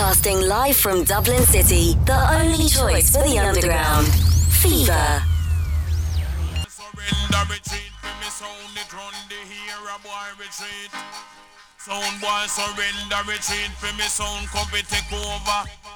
Broadcasting live from Dublin City, the only choice for the underground. Phever. Sound boy surrender retreat, for me sound take over.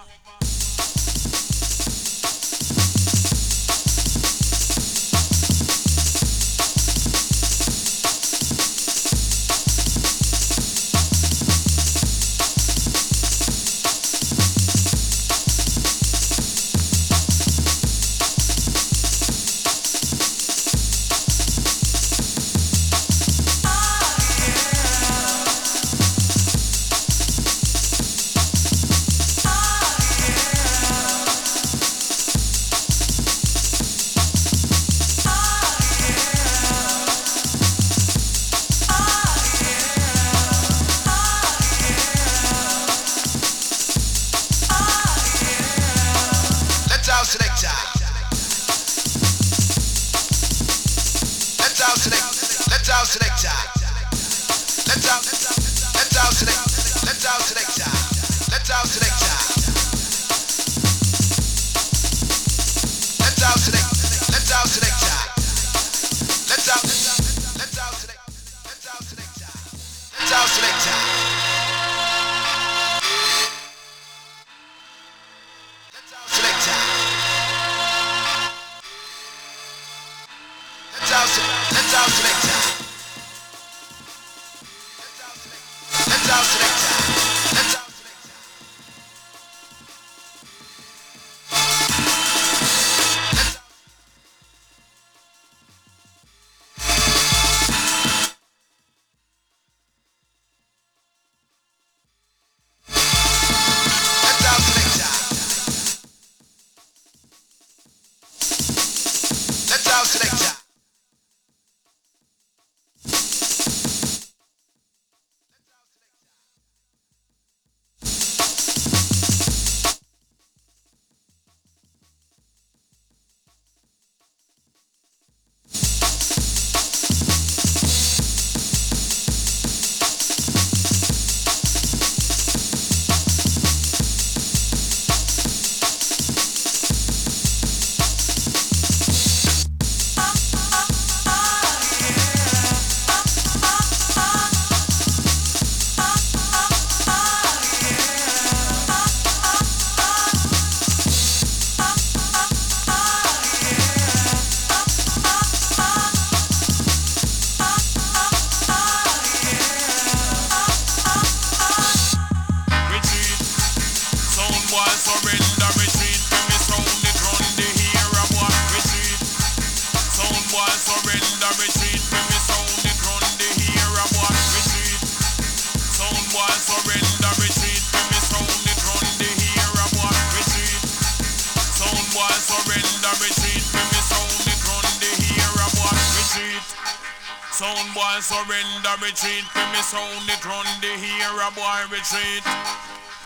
boy retreat.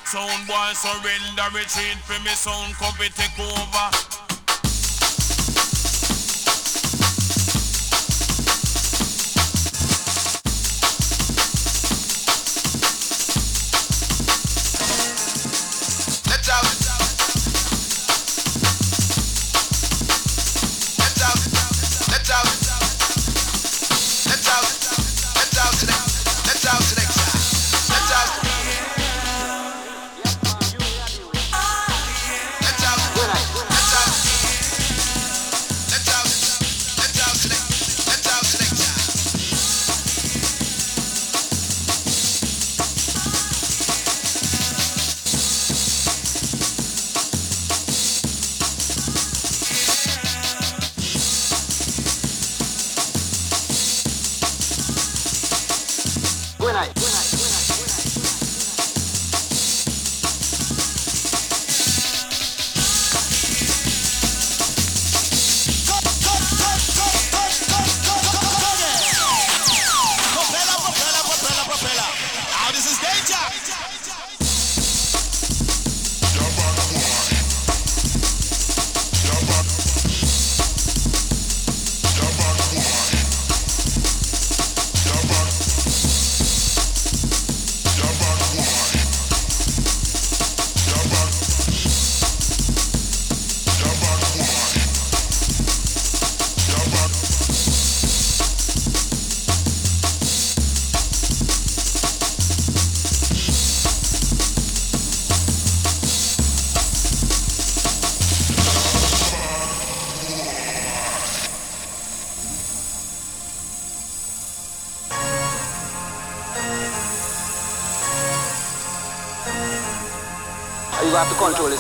Sound boy surrender retreat. For me sound copy take over.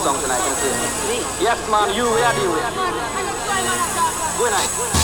Song tonight, you? Yes, man, you, dealing with. Good night.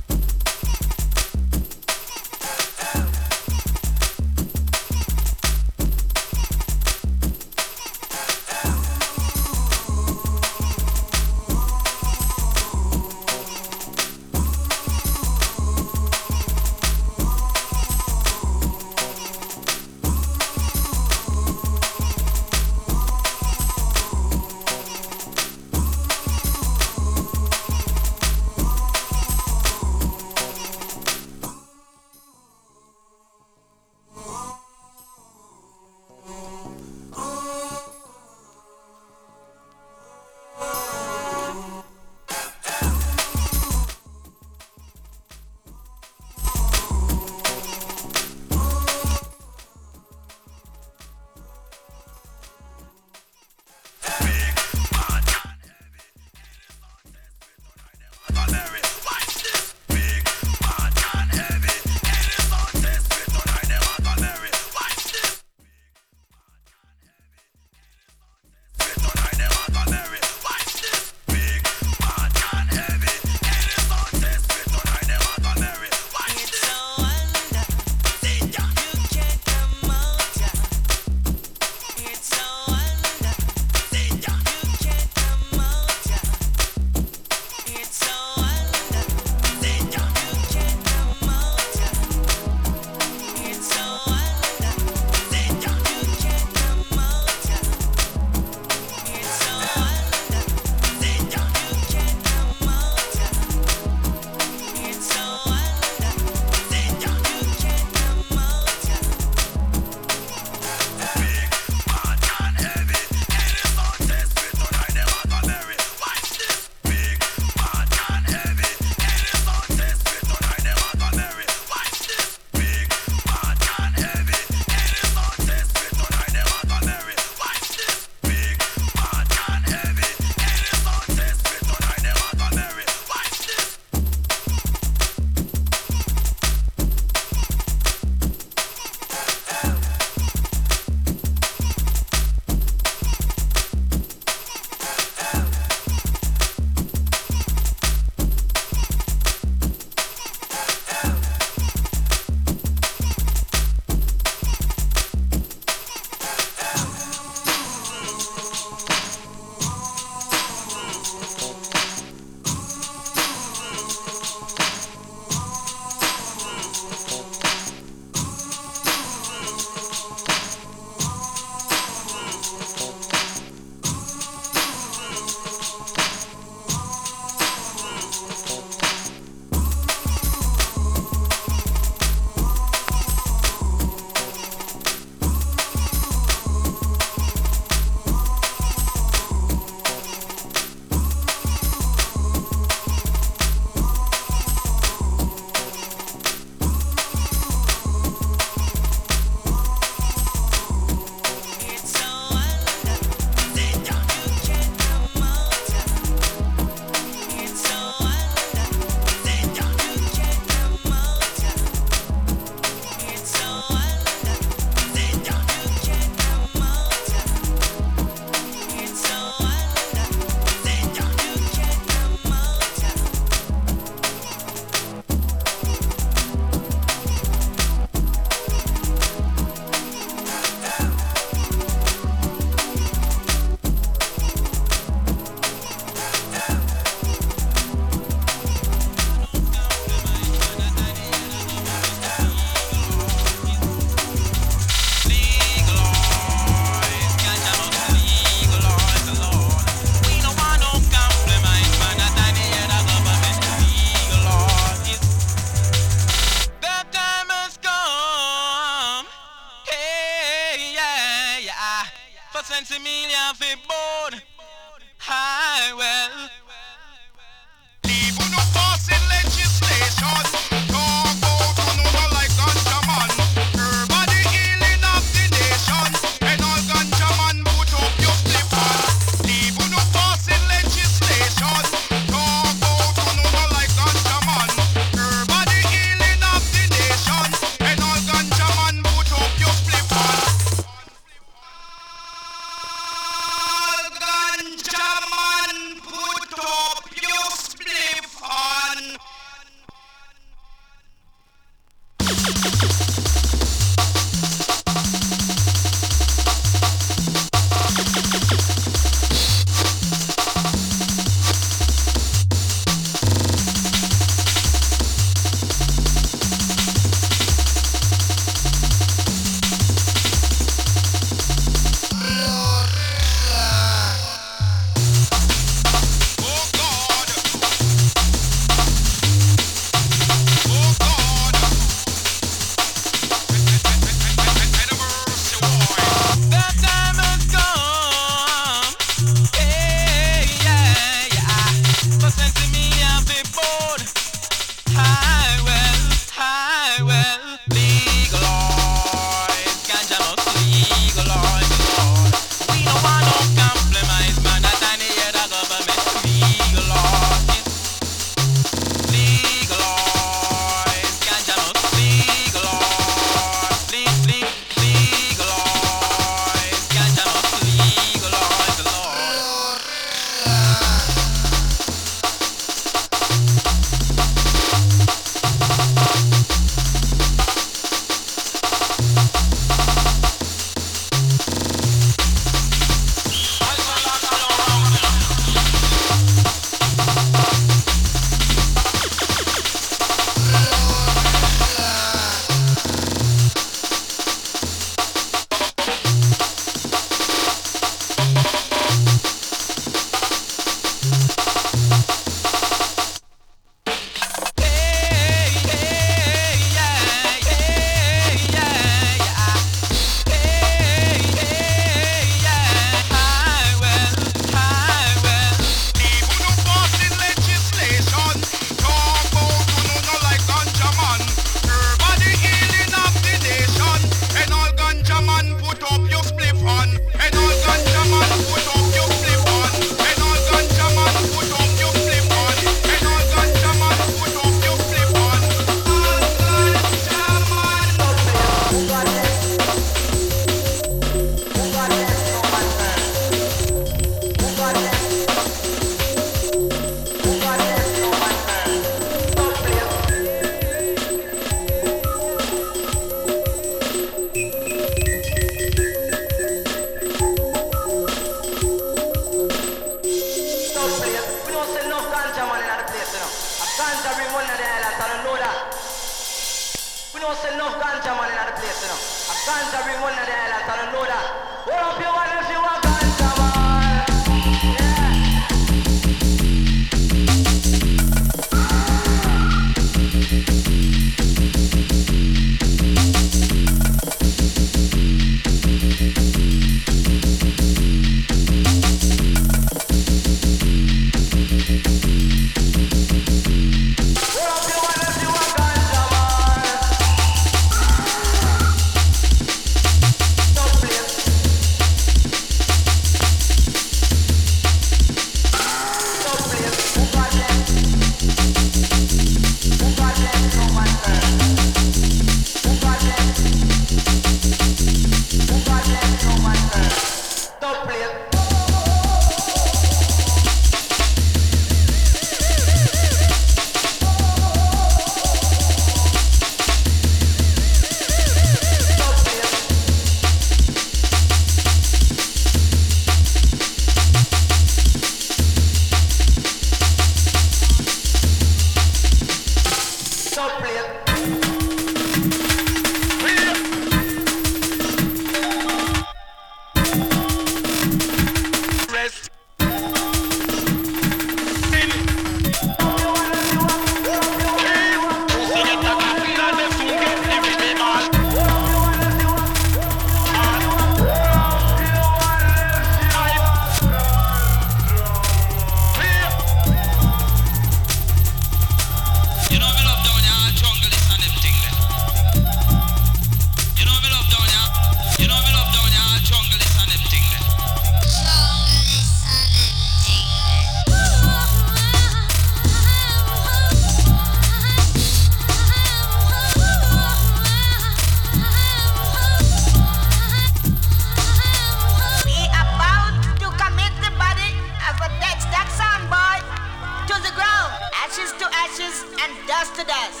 dust to dust.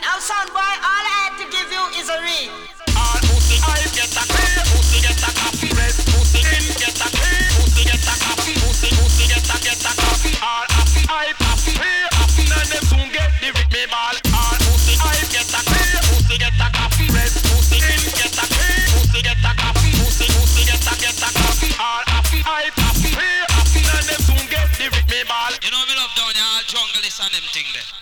Now, son boy, all I had to give you is a ring. All pussy, eyes get a clear, pussy get a copy, red pussy in get a clear, pussy get a copy, pussy pussy get a get a copy. All happy, I happy, hey happy, now them soon get the rip me ball. All pussy, I get a key, pussy get a copy, red pussy in get a key, pussy get a copy, pussy pussy get a get a copy. All happy, I happy, hey happy, now them soon get the rip ball. You know me love down here, all jungle is an empty thing there.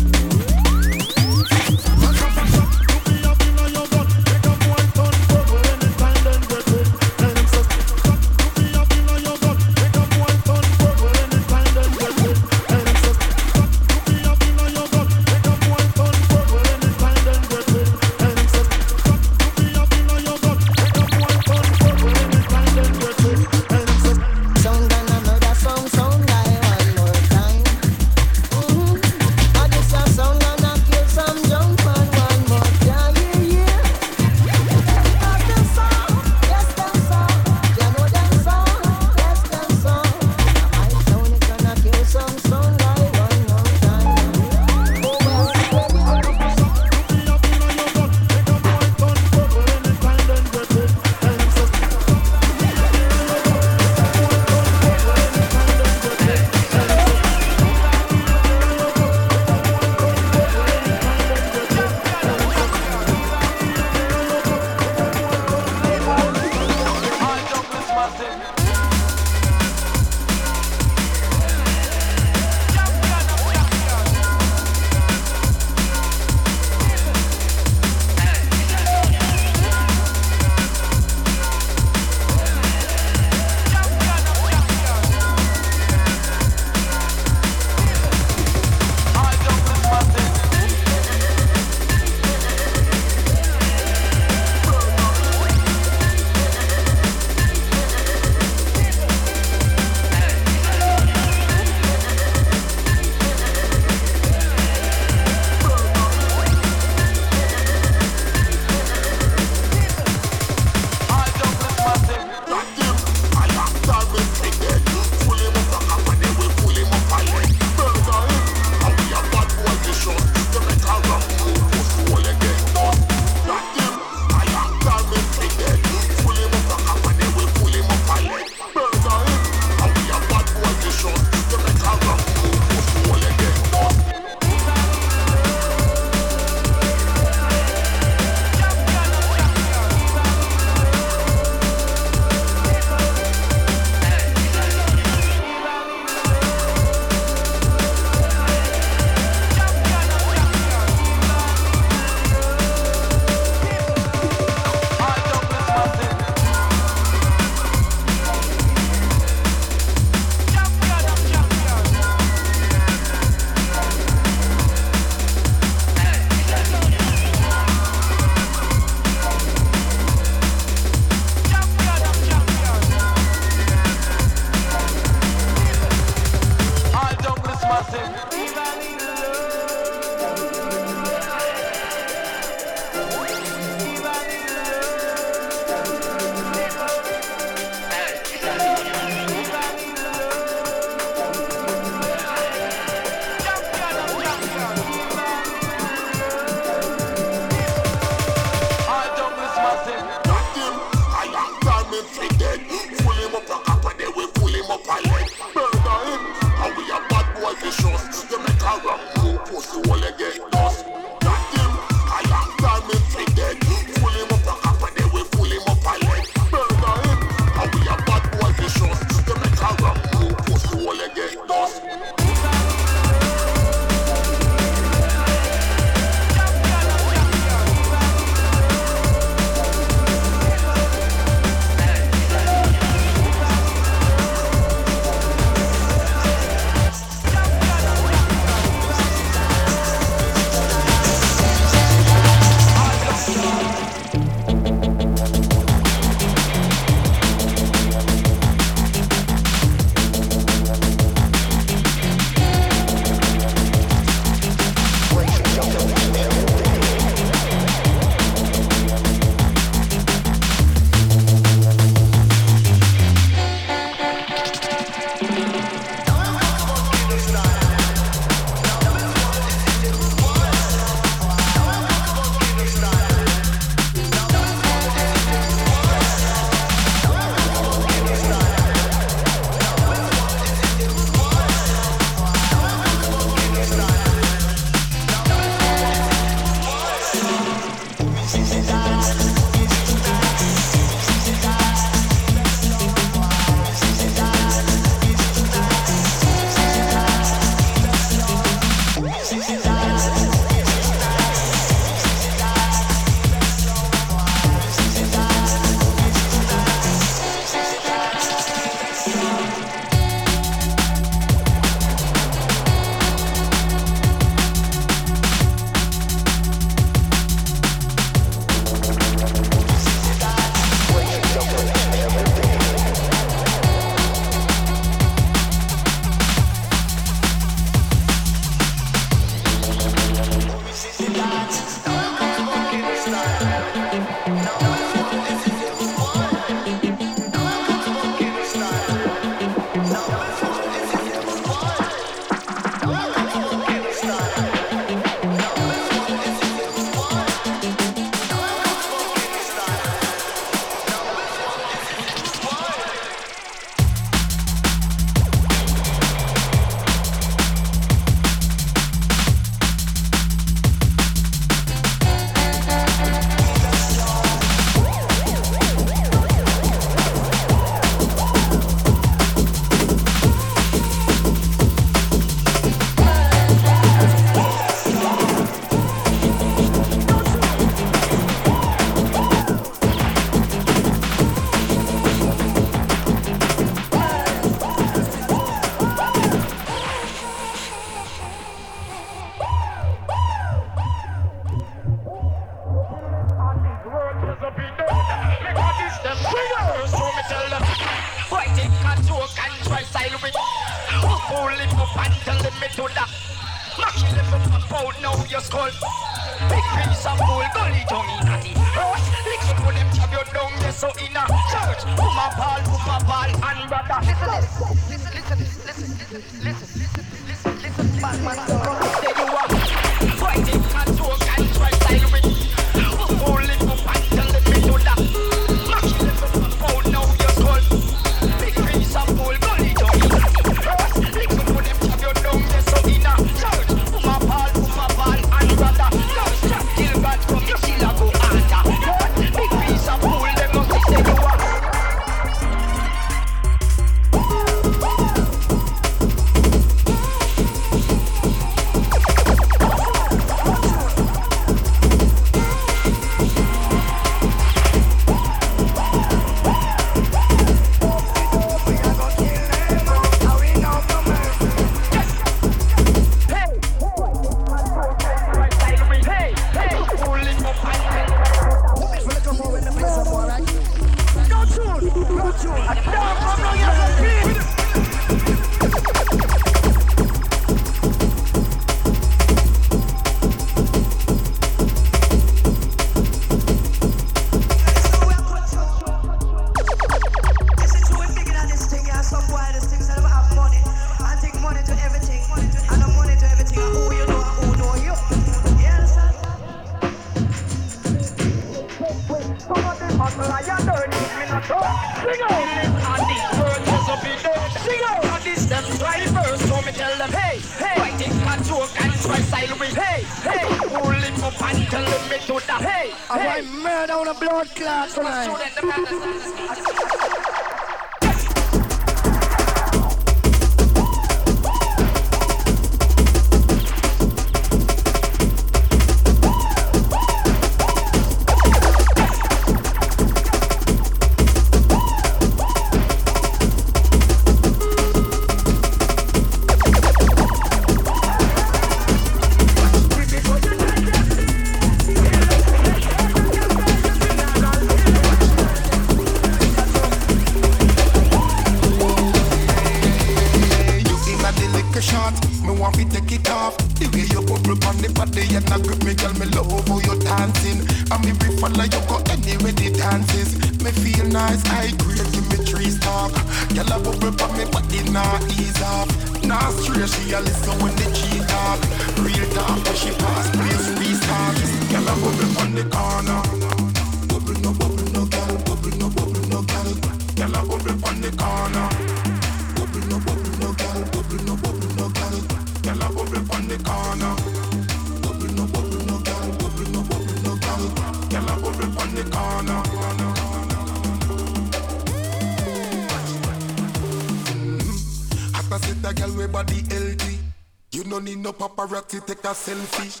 a selfie.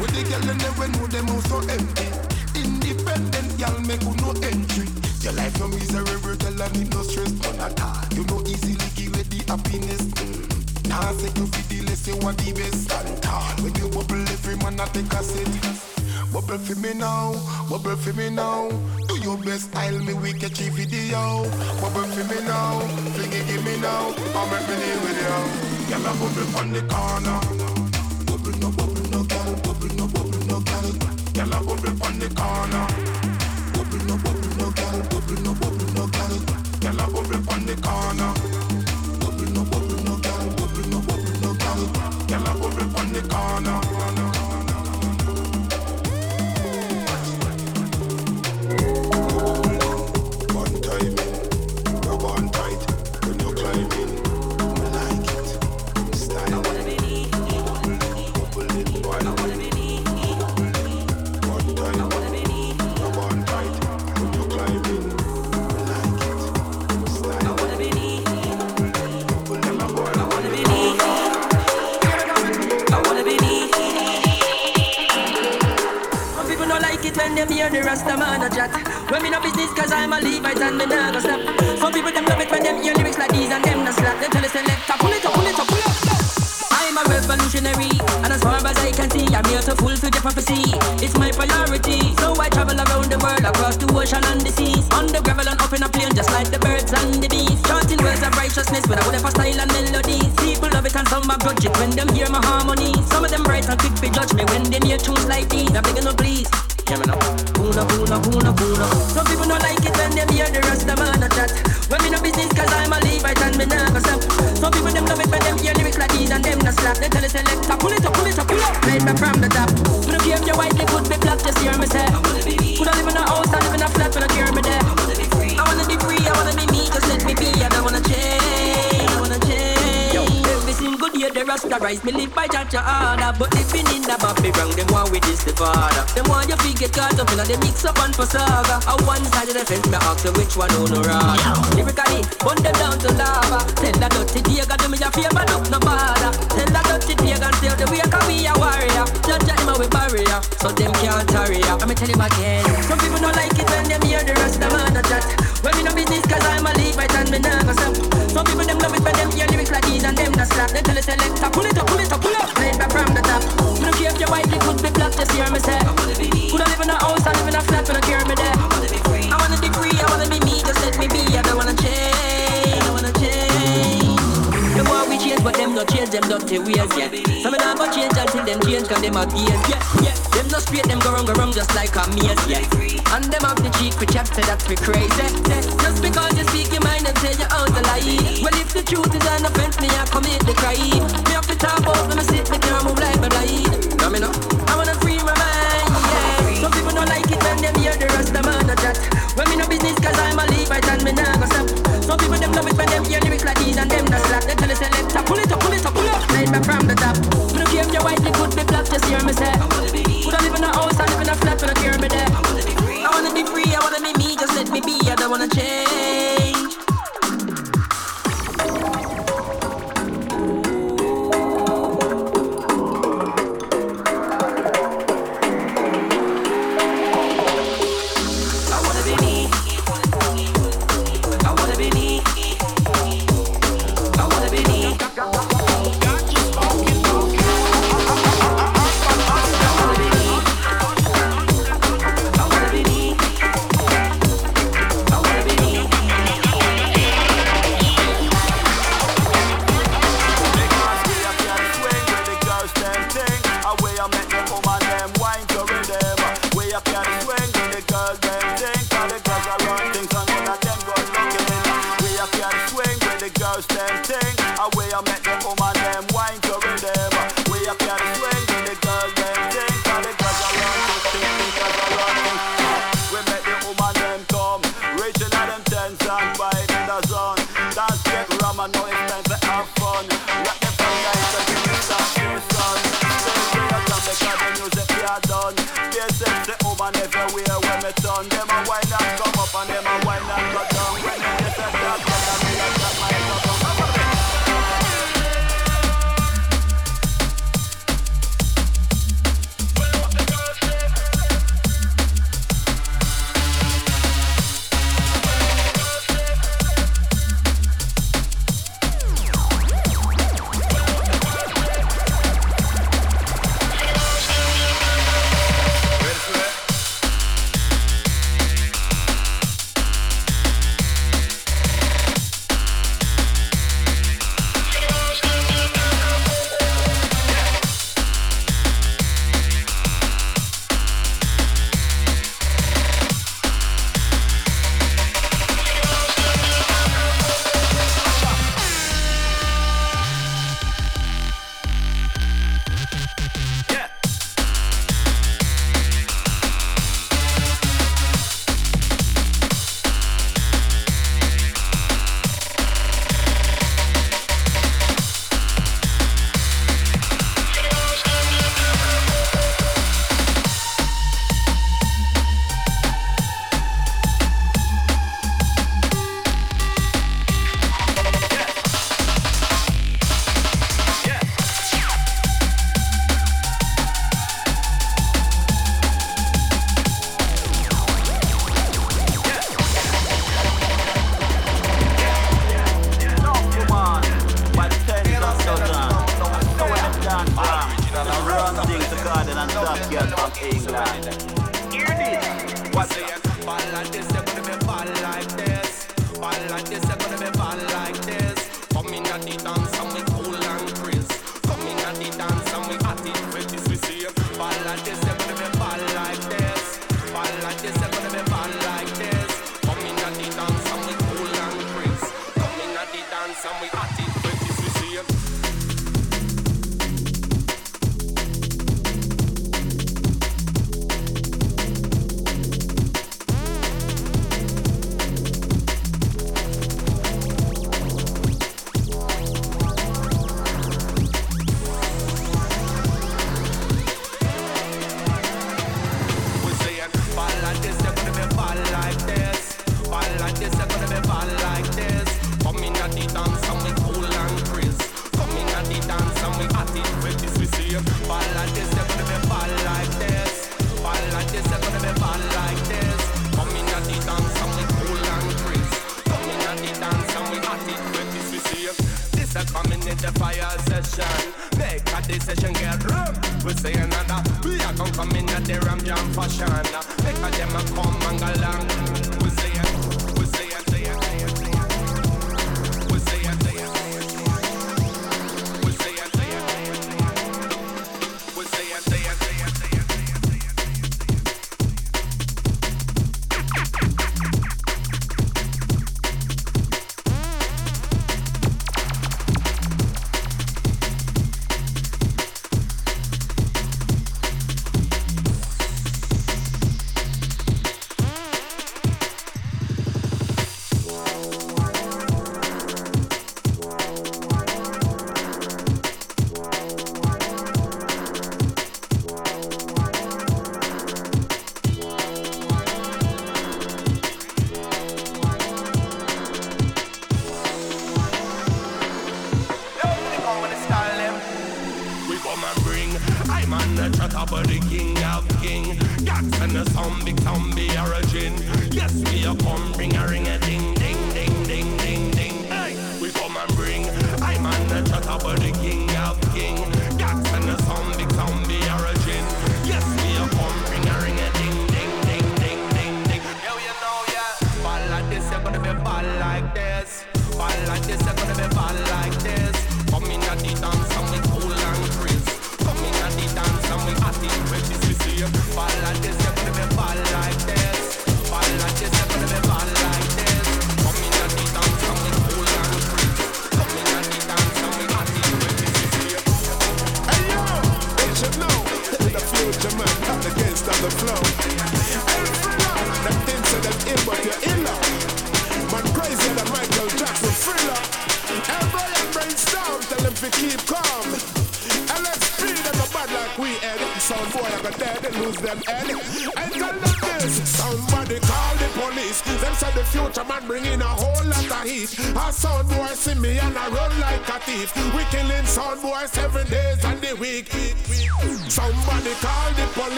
With the girl in never know them all so empty. Independent girl make you no entry. Your life no misery, girl, I need no stress, none at all. You know easily give it the happiness. Mm. Nah, say you feel the less you want the best and tall. When you bubble, every man I take a set. Bubble for me now, bubble for me now. Do your best, style me, we catch a video. Bubble for me now, fling it, give me now. I'm a video. Girl, I bubble on the corner.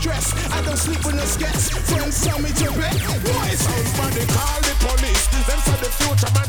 stress. I don't sleep with no sketch. Friends tell me to bet. What is Somebody call the police. Them for the future man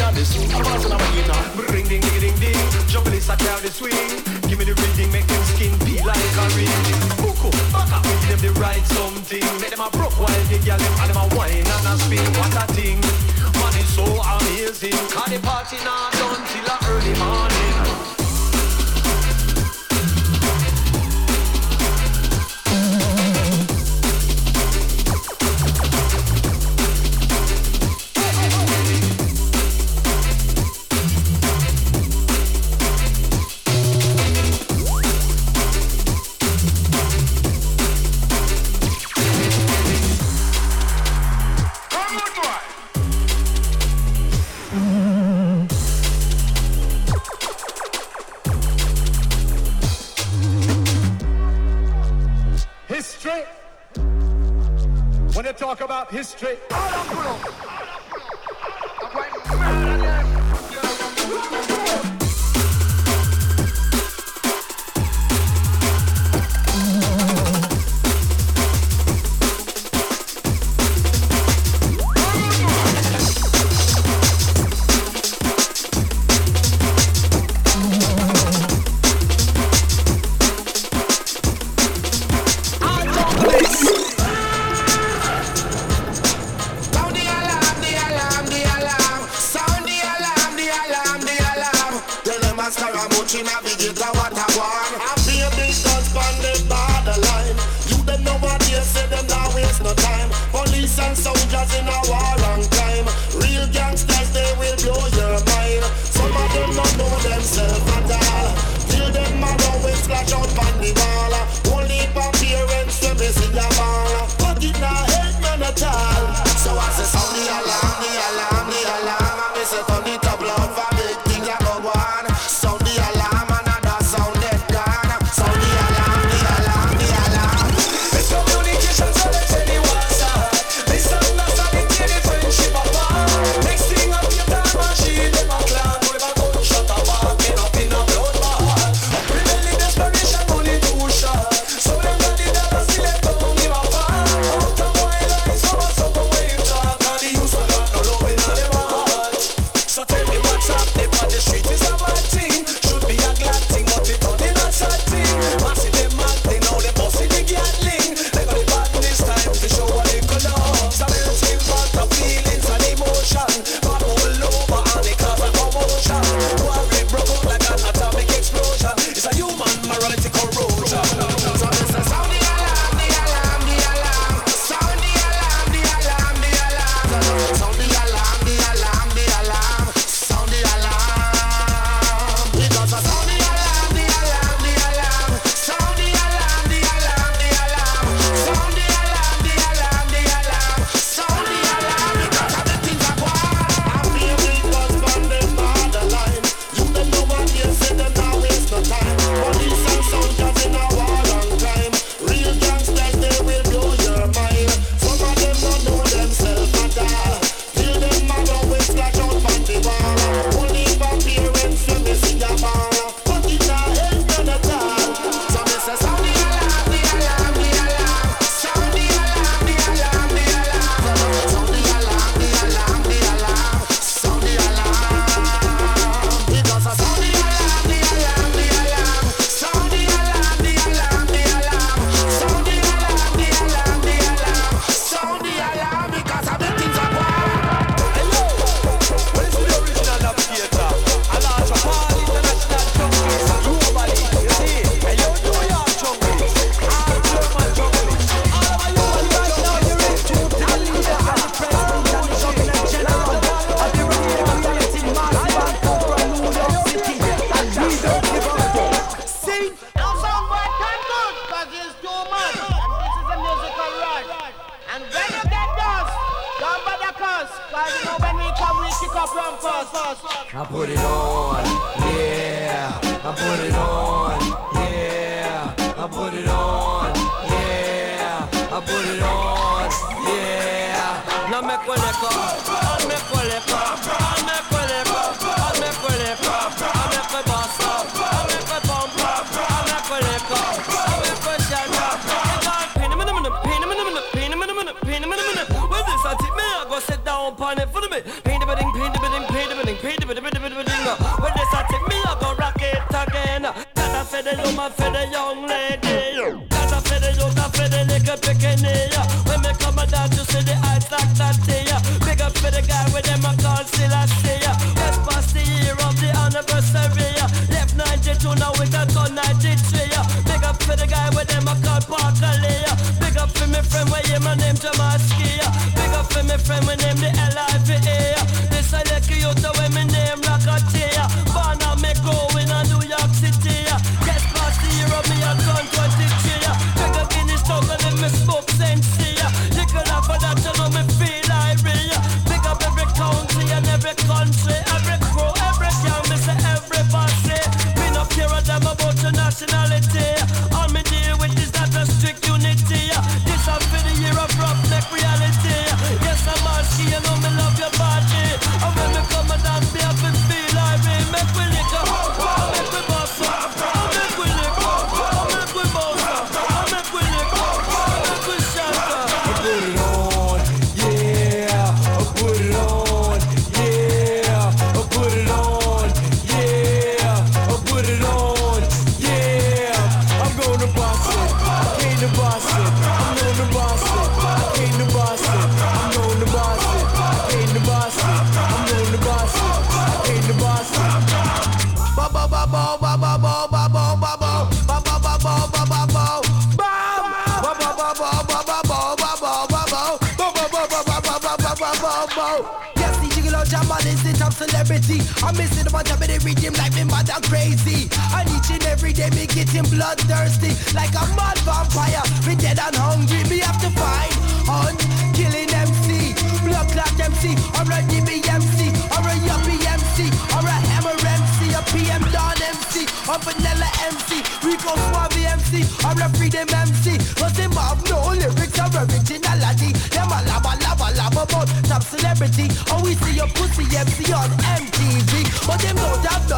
I'm passing away now. Ring ding ding ding ding. Jump this swing. Give me the make them skin like a ring. Buku, them the right. Make them a while them and them a and a spin. What a thing. Man so amazing. Cause the party not done till early morning.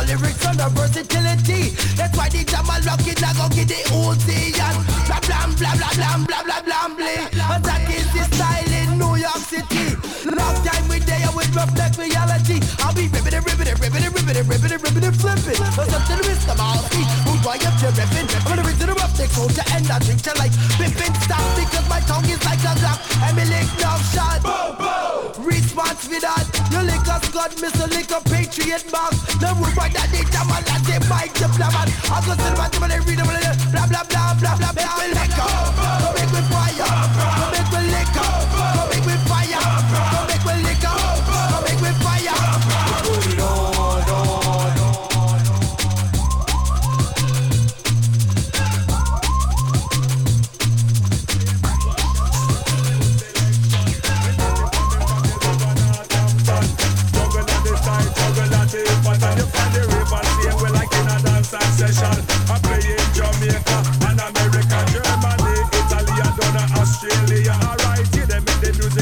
the lyrics and the versatility. That's why the jam a lock it, I go get the OT and blah blah blah blah blah blah blah blah blah. And that is the style. New York City. Last time we there with reflect reality. I'll be ribbity, ribbity, ribbity, ribbity, ribbity, ribbity, flipping. Cause up to the Mr. Mousy, who's why up to ripping. I'm gonna reach to the rough, they culture and I drink to like pippin' stop because my tongue is like a Glock and me lick no shot. Boom, boom. Response with that. You lick a Scott, Mr. Lick a Patriot box. The root right that they jam a lot, they bite the plummet. I'll go to the bathroom and they read them, blah, blah, blah, blah, blah, blah, blah, blah, blah, blah,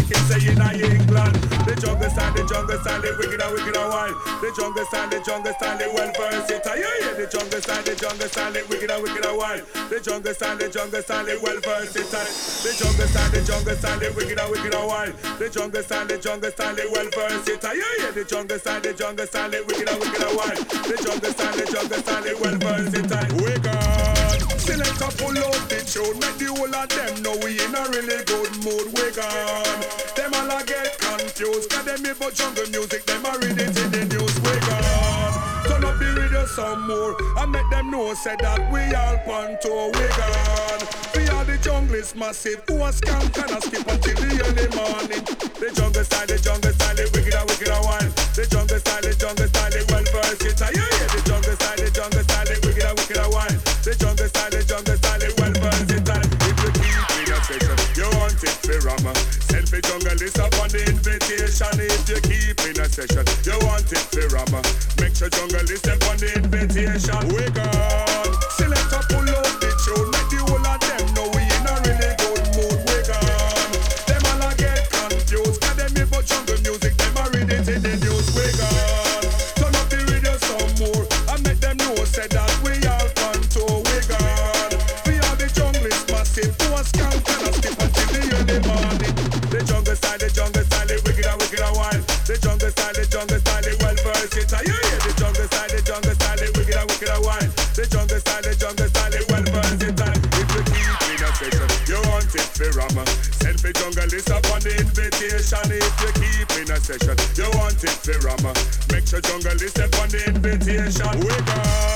can say in England. The jungle sound, the jungle sound, the wicked and wicked and wild. The jungle sound, the jungle sound, the well versed. Yeah, yeah. The jungle sound, the jungle sound, the wicked and wicked and wild. The jungle sound, the jungle sound, the well versed. The jungle sound, the jungle sound, the wicked and wicked and wild. The jungle sound, the jungle sound, the well versed. Yeah, yeah. The jungle sound, the jungle sound, the wicked and wicked and wild. The jungle sound, the jungle sound, the well versed. We. Selector pull out the tune, make the whole of them know we in a really good mood. We gone. Them all a get confused, cause them here for jungle music, them a read it in the news. We gone. Turn up the radio some more, and make them know, say that we all panto. We gone. We are the jungle is massive, who a scam can a skip until the early morning. The jungle style, the jungle style, the wicked a wicked a wild. The jungle style. fi ram. Selfie jungle list up on the invitation. If you keep in a session, you want it fi ram. Make sure jungle is up on the invitation. Wake up. session if you keep in a session. You want it to rama. Make sure jungle is set on the invitation. We go.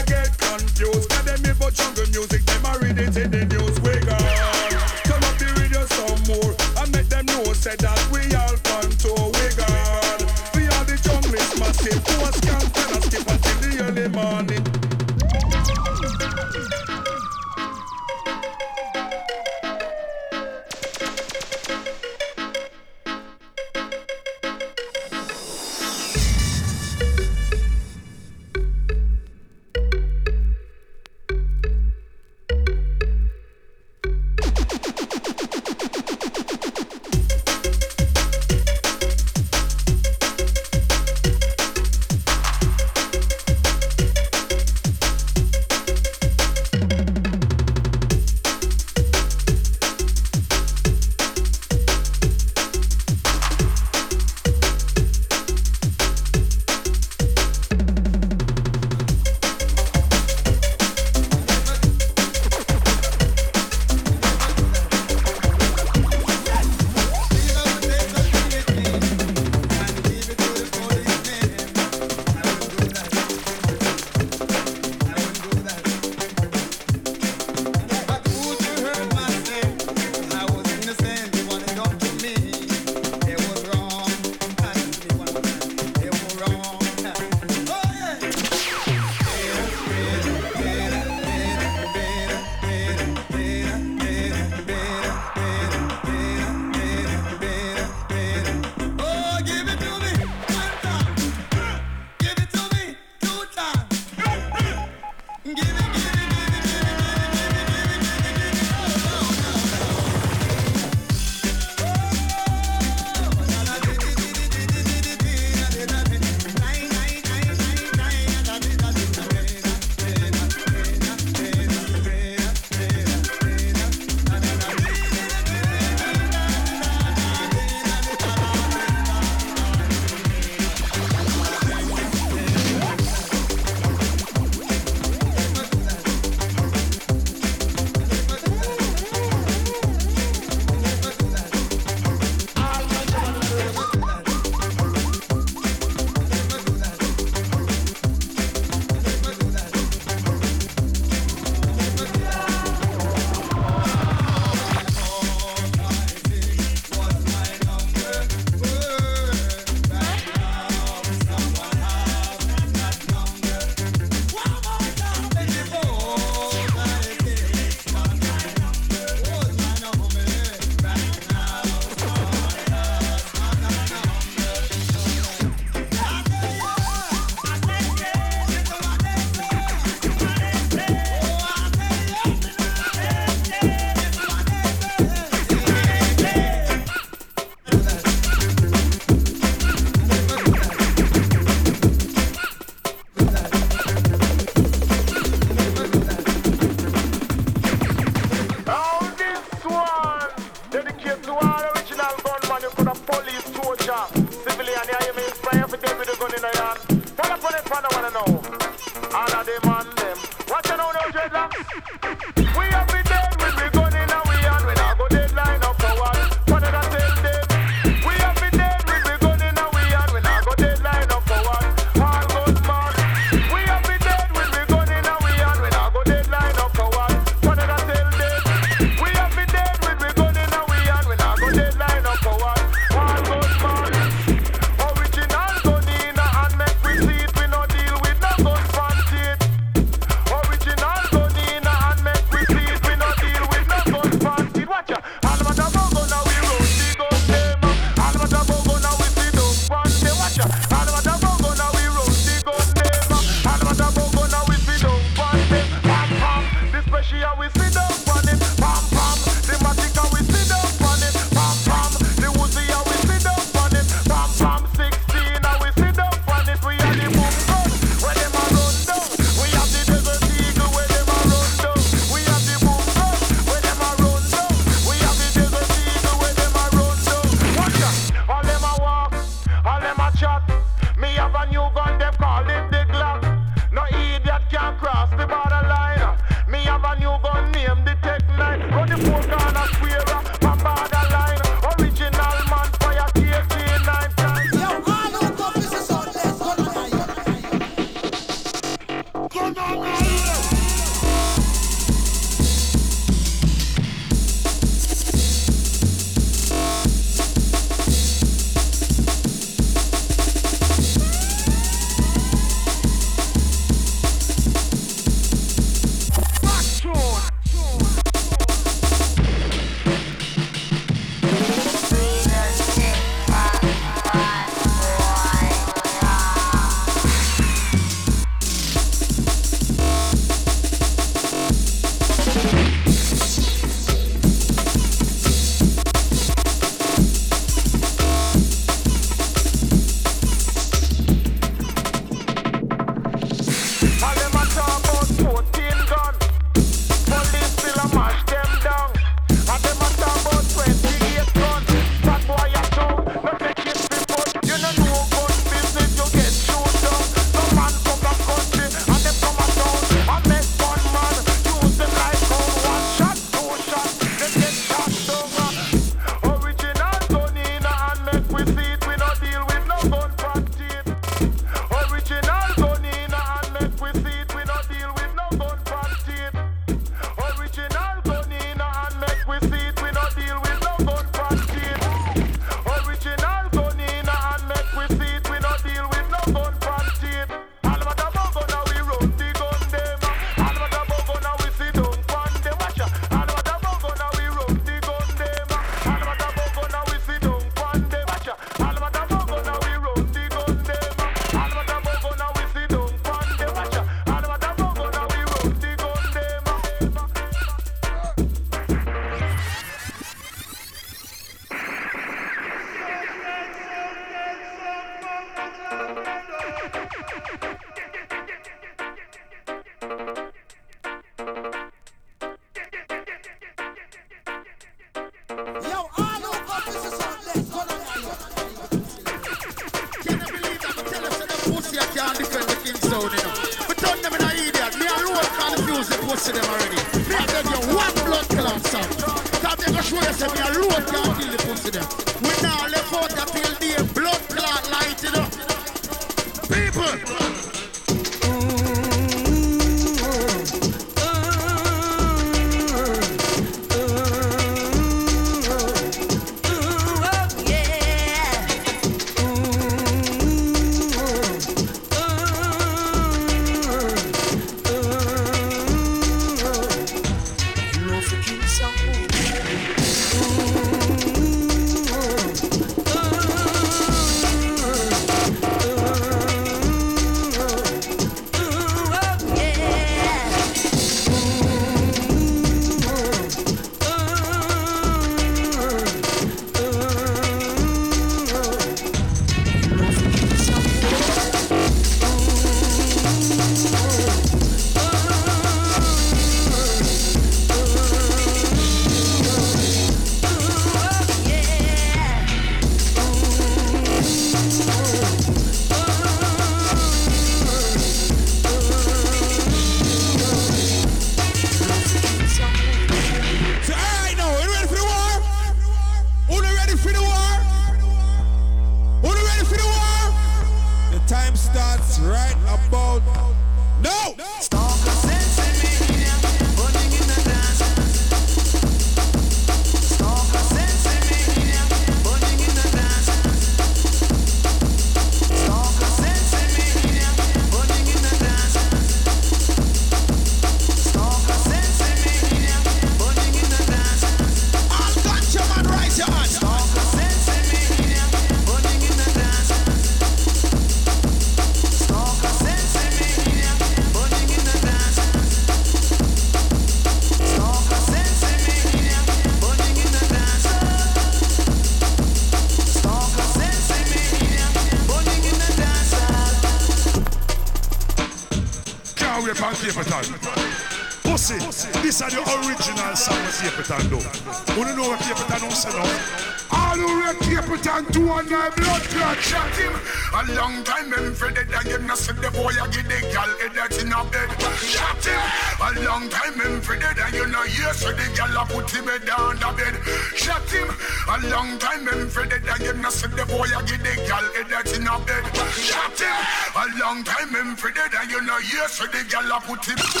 Put.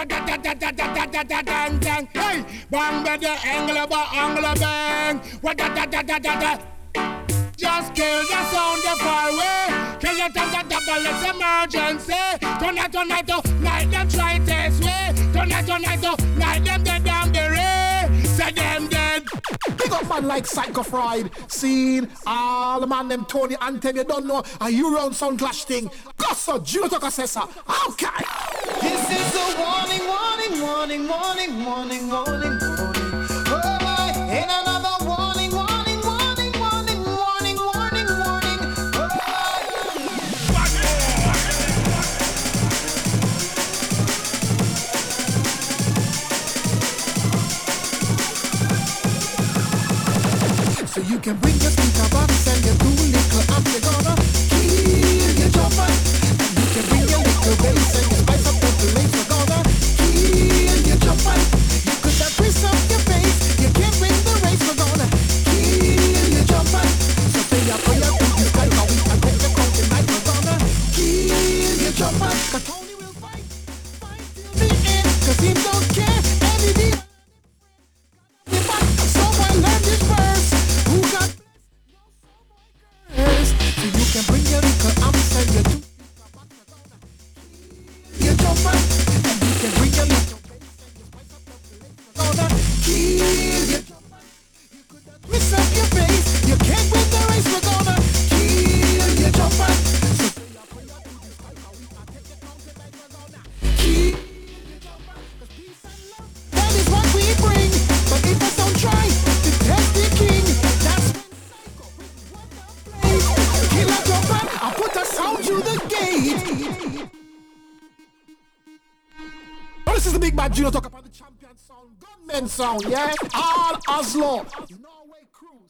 Hey, bang with the angler, but angler bang. Just kill the sound the far away. Kill it on the double, it's emergency. Tonight, tonight, oh, tonight, them try this way. Tonight, tonight, oh, tonight, them dead down the ray. Say them dead. Big up man like Psycho Fried, Seen, all the man them Tony Anthem, you don't know. Are you round sound clash thing? Gossa, Juno Tokasessa, okay you can bring your speaker box and your two sound, yes? All Oslo. Norway crew,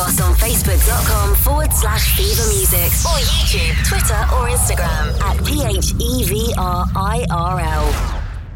us on facebook.com forward slash Phever Music or YouTube, Twitter or Instagram at PHEVRIRL.